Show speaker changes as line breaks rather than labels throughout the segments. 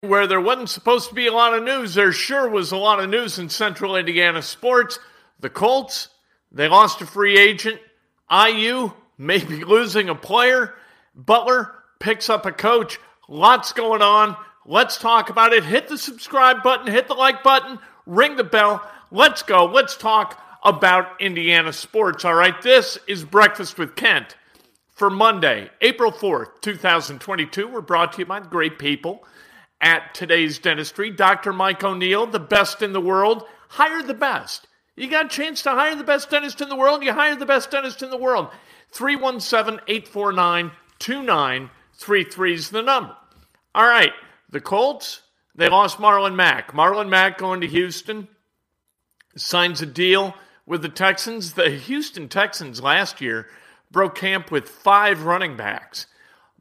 where there wasn't supposed to be a lot of news, there sure was a lot of news in Central Indiana sports. The Colts, they lost a free agent. IU may be losing a player. Butler picks up a coach. Lots going on. Let's talk about it. Hit the subscribe button, hit the like button, ring the bell. Let's go. Let's talk about Indiana sports. All right, this is Breakfast with Kent for Monday, April 4th, 2022. We're brought to you by the great people at today's dentistry. Dr. Mike O'Neill, the best in the world. Hire the best. You got a chance to hire the best dentist in the world, you hire the best dentist in the world. 317 849 2933 is the number. All right, the Colts, they lost Marlon Mack. Marlon Mack going to Houston, signs a deal with the Texans. The Houston Texans last year broke camp with five running backs.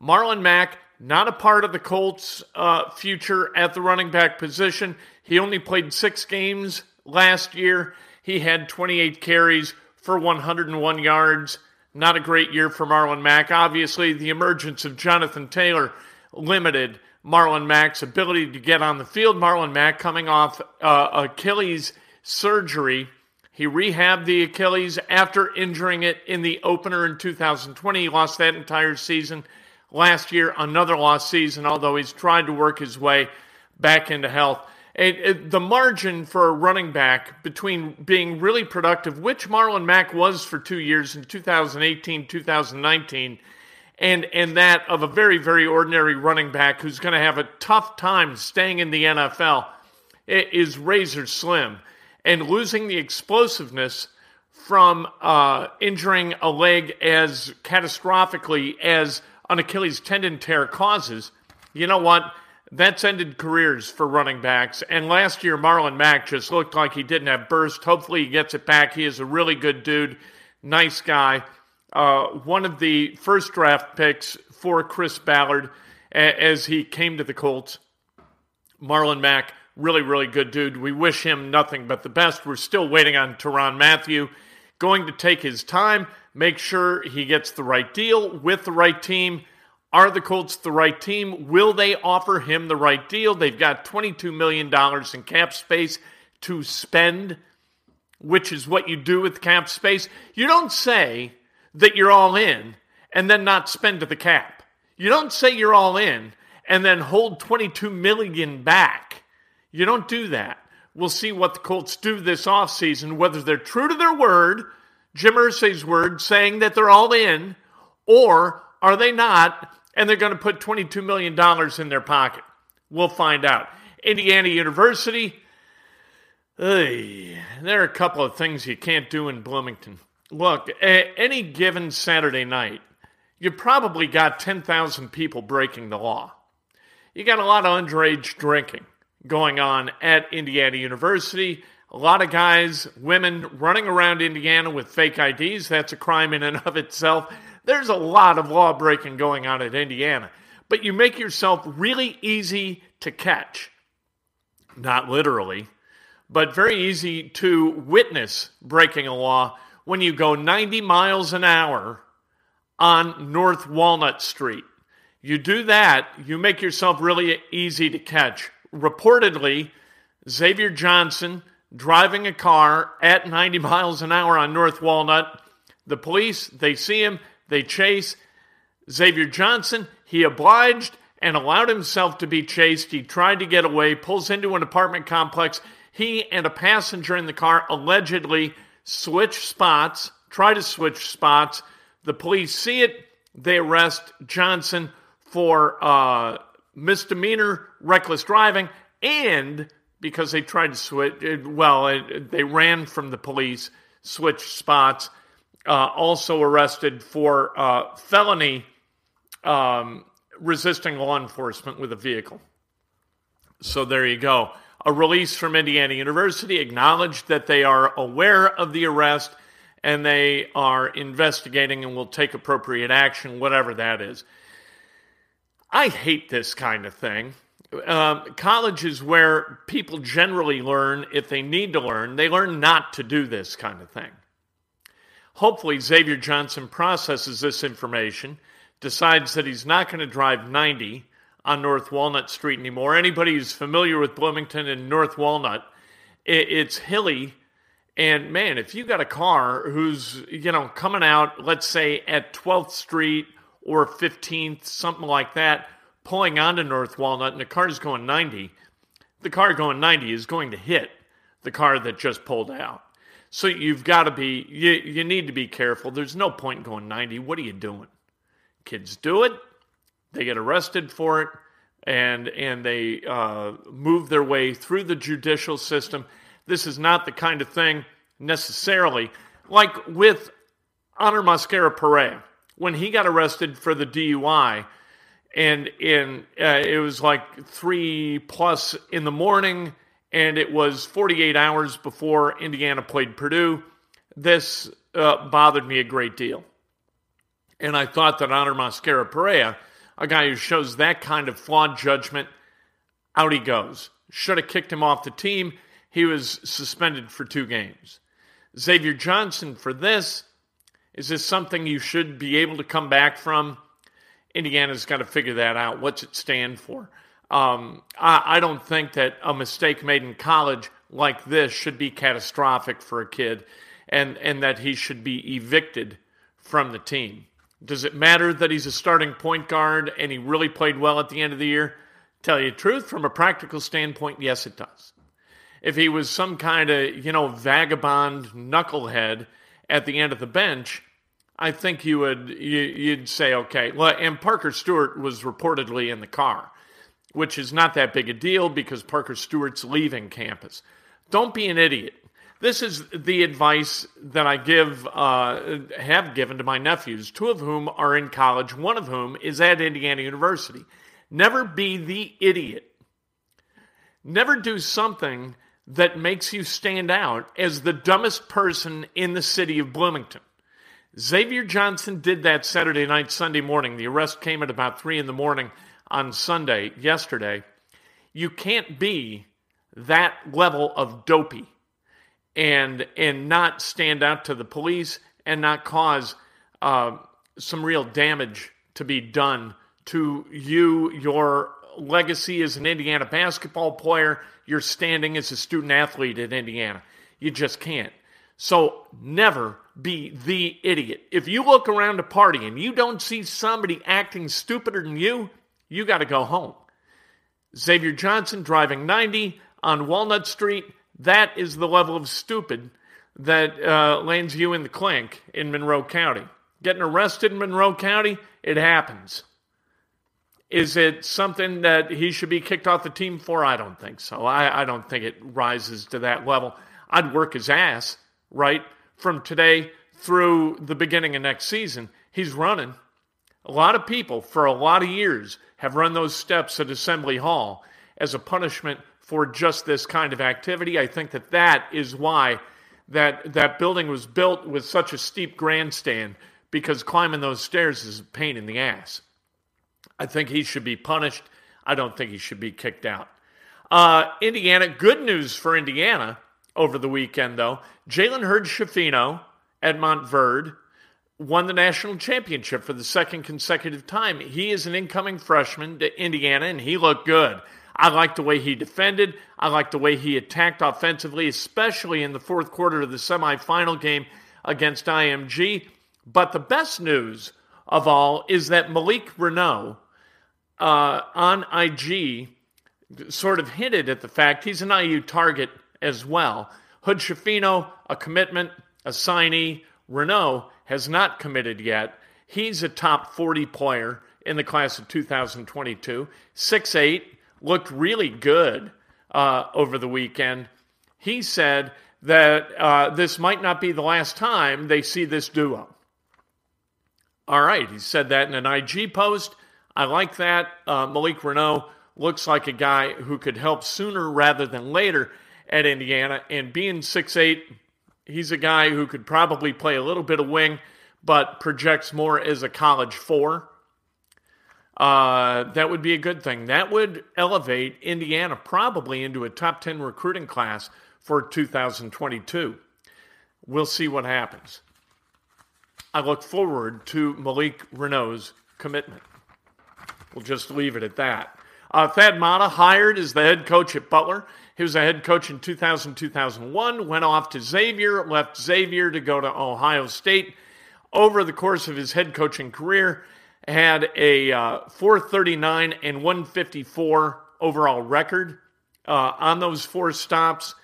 Marlon Mack not a part of the Colts' uh, future at the running back position. He only played six games last year. He had 28 carries for 101 yards. Not a great year for Marlon Mack. Obviously, the emergence of Jonathan Taylor limited Marlon Mack's ability to get on the field. Marlon Mack coming off uh, Achilles surgery. He rehabbed the Achilles after injuring it in the opener in 2020. He lost that entire season last year, another lost season, although he's tried to work his way back into health. It, it, the margin for a running back between being really productive, which Marlon Mack was for two years in 2018, 2019, and, and that of a very, very ordinary running back who's going to have a tough time staying in the NFL, is razor slim. And losing the explosiveness from uh, injuring a leg as catastrophically as an Achilles tendon tear causes, you know what? That's ended careers for running backs. And last year, Marlon Mack just looked like he didn't have burst. Hopefully, he gets it back. He is a really good dude, nice guy. Uh, one of the first draft picks for Chris Ballard as he came to the Colts. Marlon Mack, really, really good dude. We wish him nothing but the best. We're still waiting on Tyrann Mathieu. going to take his time make sure he gets the right deal with the right team. Are the Colts the right team? Will they offer him the right deal? They've got $22 million in cap space to spend, which is what you do with cap space. You don't say that you're all in and then not spend to the cap. You don't say you're all in and then hold 22 million back. You don't do that. We'll see what the Colts do this offseason, whether they're true to their word – Jim Irsay's word saying that they're all in, or are they not, and they're going to put $22 million in their pocket? We'll find out. Indiana University, there are a couple of things you can't do in Bloomington. Look, any given Saturday night, you probably got 10,000 people breaking the law. You got a lot of underage drinking going on at Indiana University. A lot of guys, women running around Indiana with fake IDs. That's a crime in and of itself. There's a lot of law breaking going on at Indiana. But you make yourself really easy to catch. Not literally, but very easy to witness breaking a law when you go 90 miles an hour on North Walnut Street. You do that, you make yourself really easy to catch. Reportedly, Xavier Johnson driving a car at 90 miles an hour on North Walnut. The police, they see him, they chase. Xavier Johnson, he obliged and allowed himself to be chased. He tried to get away, pulls into an apartment complex. He and a passenger in the car allegedly switch spots, try to switch spots. The police see it. They arrest Johnson for uh, misdemeanor, reckless driving, and because they tried to switch. Well, they ran from the police, switched spots. Uh, also arrested for uh, felony um, resisting law enforcement with a vehicle. So there you go. A release from Indiana University acknowledged that they are aware of the arrest and they are investigating and will take appropriate action, whatever that is. I hate this kind of thing. Um, college is where people generally learn if they need to learn. They learn not to do this kind of thing. Hopefully, Xavier Johnson processes this information, decides that he's not going to drive 90 on North Walnut Street anymore. Anybody who's familiar with Bloomington and North Walnut, it's hilly. And man, if you got a car who's, you know, coming out, let's say at 12th Street or 15th, something like that, pulling onto North Walnut and the car is going 90, the car going 90 is going to hit the car that just pulled out. So you've got to be, you, you need to be careful. There's no point in going 90. What are you doing? Kids do it, they get arrested for it, and, and they uh, move their way through the judicial system. This is not the kind of thing necessarily like with Hanner Mosquera Perea. When he got arrested for the DUI, and in uh, it was like three plus in the morning, and it was 48 hours before Indiana played Purdue. This uh, bothered me a great deal, and I thought that Hanner Mosquera Perea, a guy who shows that kind of flawed judgment, out he goes. Should have kicked him off the team. He was suspended for two games. Xavier Johnson for this. Is this something you should be able to come back from? Indiana's got to figure that out. What's it stand for? Um, I, I don't think that a mistake made in college like this should be catastrophic for a kid and, and that he should be evicted from the team. Does it matter that he's a starting point guard and he really played well at the end of the year? Tell you the truth, from a practical standpoint, yes, it does. If he was some kind of, you know, vagabond knucklehead at the end of the bench, I think you would you, would say okay. Well, and Parker Stewart was reportedly in the car, which is not that big a deal because Parker Stewart's leaving campus. Don't be an idiot. This is the advice that I give uh, have given to my nephews, two of whom are in college, one of whom is at Indiana University. Never be the idiot. Never do something that makes you stand out as the dumbest person in the city of Bloomington. Xavier Johnson did that Saturday night, Sunday morning. The arrest came at about 3 in the morning on Sunday, yesterday. You can't be that level of dopey and and not stand out to the police and not cause uh, some real damage to be done to you, your legacy as an Indiana basketball player, your standing as a student athlete at Indiana. You just can't. So never be the idiot. If you look around a party and you don't see somebody acting stupider than you, you got to go home. Xavier Johnson driving 90 on Walnut Street, that is the level of stupid that uh, lands you in the clink in Monroe County. Getting arrested in Monroe County, it happens. Is it something that he should be kicked off the team for? I don't think so. I, I don't think it rises to that level. I'd work his ass right? From today through the beginning of next season, he's running. A lot of people for a lot of years have run those steps at Assembly Hall as a punishment for just this kind of activity. I think that that is why that that building was built with such a steep grandstand because climbing those stairs is a pain in the ass. I think he should be punished. I don't think he should be kicked out. Uh, Indiana, good news for Indiana over the weekend, though. Jalen Hood Schifino at Montverde won the national championship for the second consecutive time. He is an incoming freshman to Indiana, and he looked good. I like the way he defended. I like the way he attacked offensively, especially in the fourth quarter of the semifinal game against IMG. But the best news of all is that Malik Reneau uh, on IG sort of hinted at the fact he's an IU target as well. Hood Schifino, a commitment, a signee. Reneau has not committed yet. He's a top 40 player in the class of 2022. 6'8, looked really good uh, over the weekend. He said that uh, this might not be the last time they see this duo. All right, he said that in an IG post. I like that. Uh, Malik Reneau looks like a guy who could help sooner rather than later at Indiana. And being six eight, he's a guy who could probably play a little bit of wing, but projects more as a college four. Uh, that would be a good thing. That would elevate Indiana probably into a top 10 recruiting class for 2022. We'll see what happens. I look forward to Malik Reneau's commitment. We'll just leave it at that. Uh, Thad Matta hired as the head coach at Butler. He was a head coach in 2000 2001, went off to Xavier, left Xavier to go to Ohio State. Over the course of his head coaching career, had a uh, 439 and 154 overall record uh, on those four stops.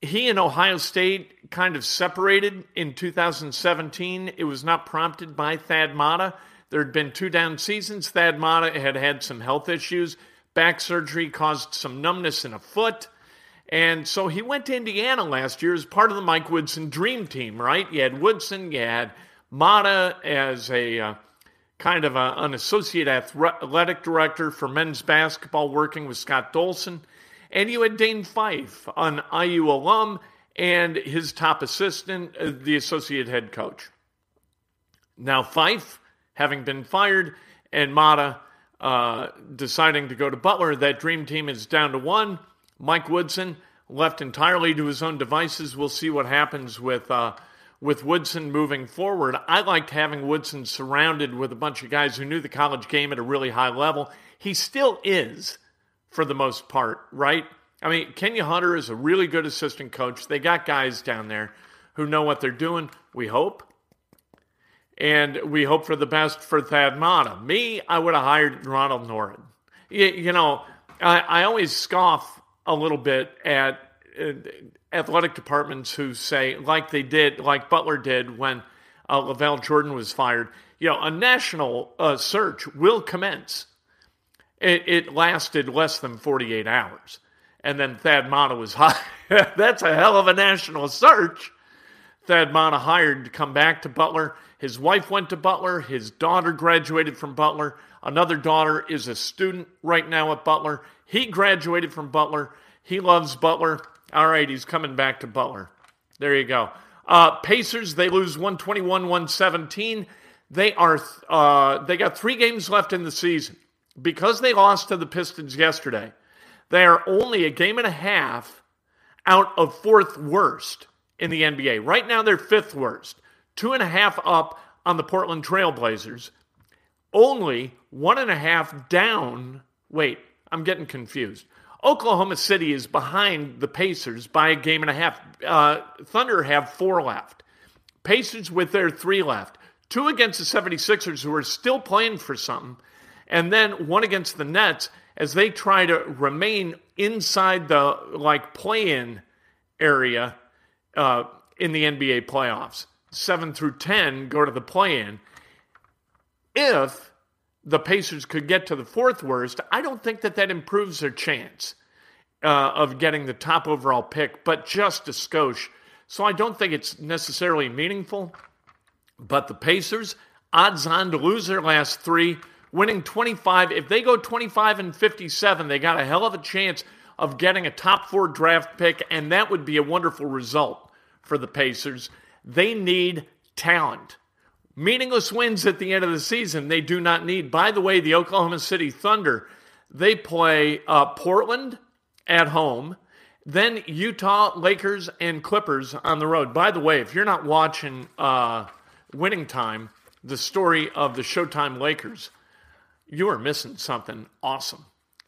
He and Ohio State kind of separated in 2017. It was not prompted by Thad Matta. There had been two down seasons. Thad Matta had had some health issues. Back surgery caused some numbness in a foot. And so he went to Indiana last year as part of the Mike Woodson dream team, right? You had Woodson, you had Matta as a uh, kind of a, an associate athletic director for men's basketball working with Scott Dolson. And you had Dane Fife, an IU alum, and his top assistant, uh, the associate head coach. Now, Fife, having been fired, and Matta uh, deciding to go to Butler, that dream team is down to one. Mike Woodson left entirely to his own devices. We'll see what happens with. Uh, with Woodson moving forward. I liked having Woodson surrounded with a bunch of guys who knew the college game at a really high level. He still is, for the most part, right? I mean, Kenya Hunter is a really good assistant coach. They got guys down there who know what they're doing, we hope. And we hope for the best for Thad Matta. Me, I would have hired Ronald Nored. You, you know, I, I always scoff a little bit at uh, athletic departments who say, like they did, like Butler did when uh, LaVall Jordan was fired, you know, a national uh, search will commence. It, it, lasted less than 48 hours. And then Thad Matta was hired. That's a hell of a national search. Thad Matta hired to come back to Butler. His wife went to Butler. His daughter graduated from Butler. Another daughter is a student right now at Butler. He graduated from Butler. He loves Butler. All right, he's coming back to Butler. There you go. Uh, Pacers, they lose 121 117. They are uh, they got three games left in the season. Because they lost to the Pistons yesterday, they are only a game and a half out of fourth worst in the NBA. Right now, they're fifth worst, two and a half up on the Portland Trailblazers, only one and a half down. Wait, I'm getting confused. Oklahoma City is behind the Pacers by a game and a half. Uh, Thunder have four left. Pacers with their three left. Two against the 76ers, who are still playing for something, and then one against the Nets as they try to remain inside the like play-in area uh, in the NBA playoffs. Seven through ten go to the play-in. If the Pacers could get to the fourth worst, I don't think that that improves their chance uh, of getting the top overall pick, but just a skosh. So I don't think it's necessarily meaningful. But the Pacers, odds on to lose their last three, winning 25. If they go 25 and 57, they got a hell of a chance of getting a top four draft pick, and that would be a wonderful result for the Pacers. They need talent. Meaningless wins at the end of the season, they do not need. By the way, the Oklahoma City Thunder, they play uh, Portland at home, then Utah, Lakers, and Clippers on the road. By the way, if you're not watching uh, Winning Time, the story of the Showtime Lakers, you are missing something awesome.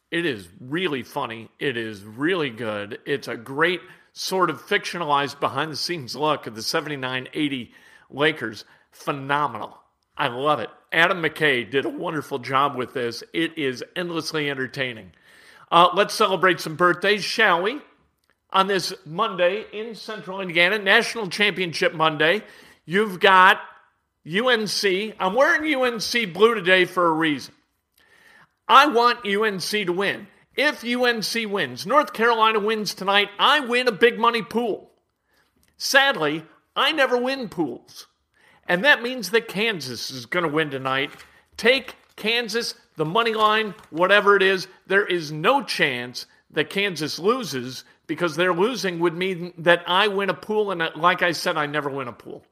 It is really funny. It is really good. It's a great sort of fictionalized behind the scenes look of the 79 80 Lakers phenomenal. I love it. Adam McKay did a wonderful job with this. It is endlessly entertaining. Uh, let's celebrate some birthdays, shall we? On this Monday in Central Indiana, National Championship Monday, you've got UNC. I'm wearing UNC blue today for a reason. I want UNC to win. If UNC wins, North Carolina wins tonight, I win a big money pool. Sadly, I never win pools. And that means that Kansas is going to win tonight. Take Kansas the money line, whatever it is, there is no chance that Kansas loses because their losing would mean that I win a pool. And like I said, I never win a pool.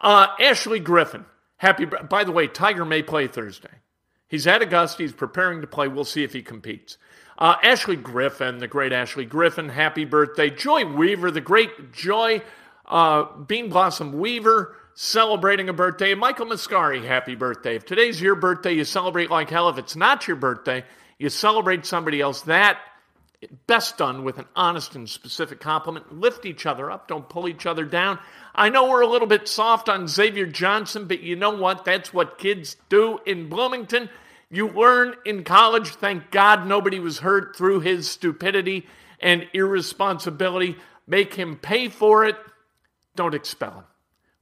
Uh, Ashley Griffin, happy. By the way, Tiger may play Thursday. He's at Augusta. He's preparing to play. We'll see if he competes. Uh, Ashley Griffin, the great Ashley Griffin, happy birthday. Joy Weaver, the great Joy uh, Bean Blossom Weaver, celebrating a birthday. Michael Mascari, happy birthday. If today's your birthday, you celebrate like hell. If it's not your birthday, you celebrate somebody else. That best done with an honest and specific compliment. Lift each other up, don't pull each other down. I know we're a little bit soft on Xavier Johnson, but you know what? That's what kids do in Bloomington. You learn in college. Thank God nobody was hurt through his stupidity and irresponsibility. Make him pay for it. Don't expel him.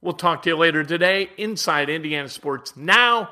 We'll talk to you later today inside Indiana Sports Now.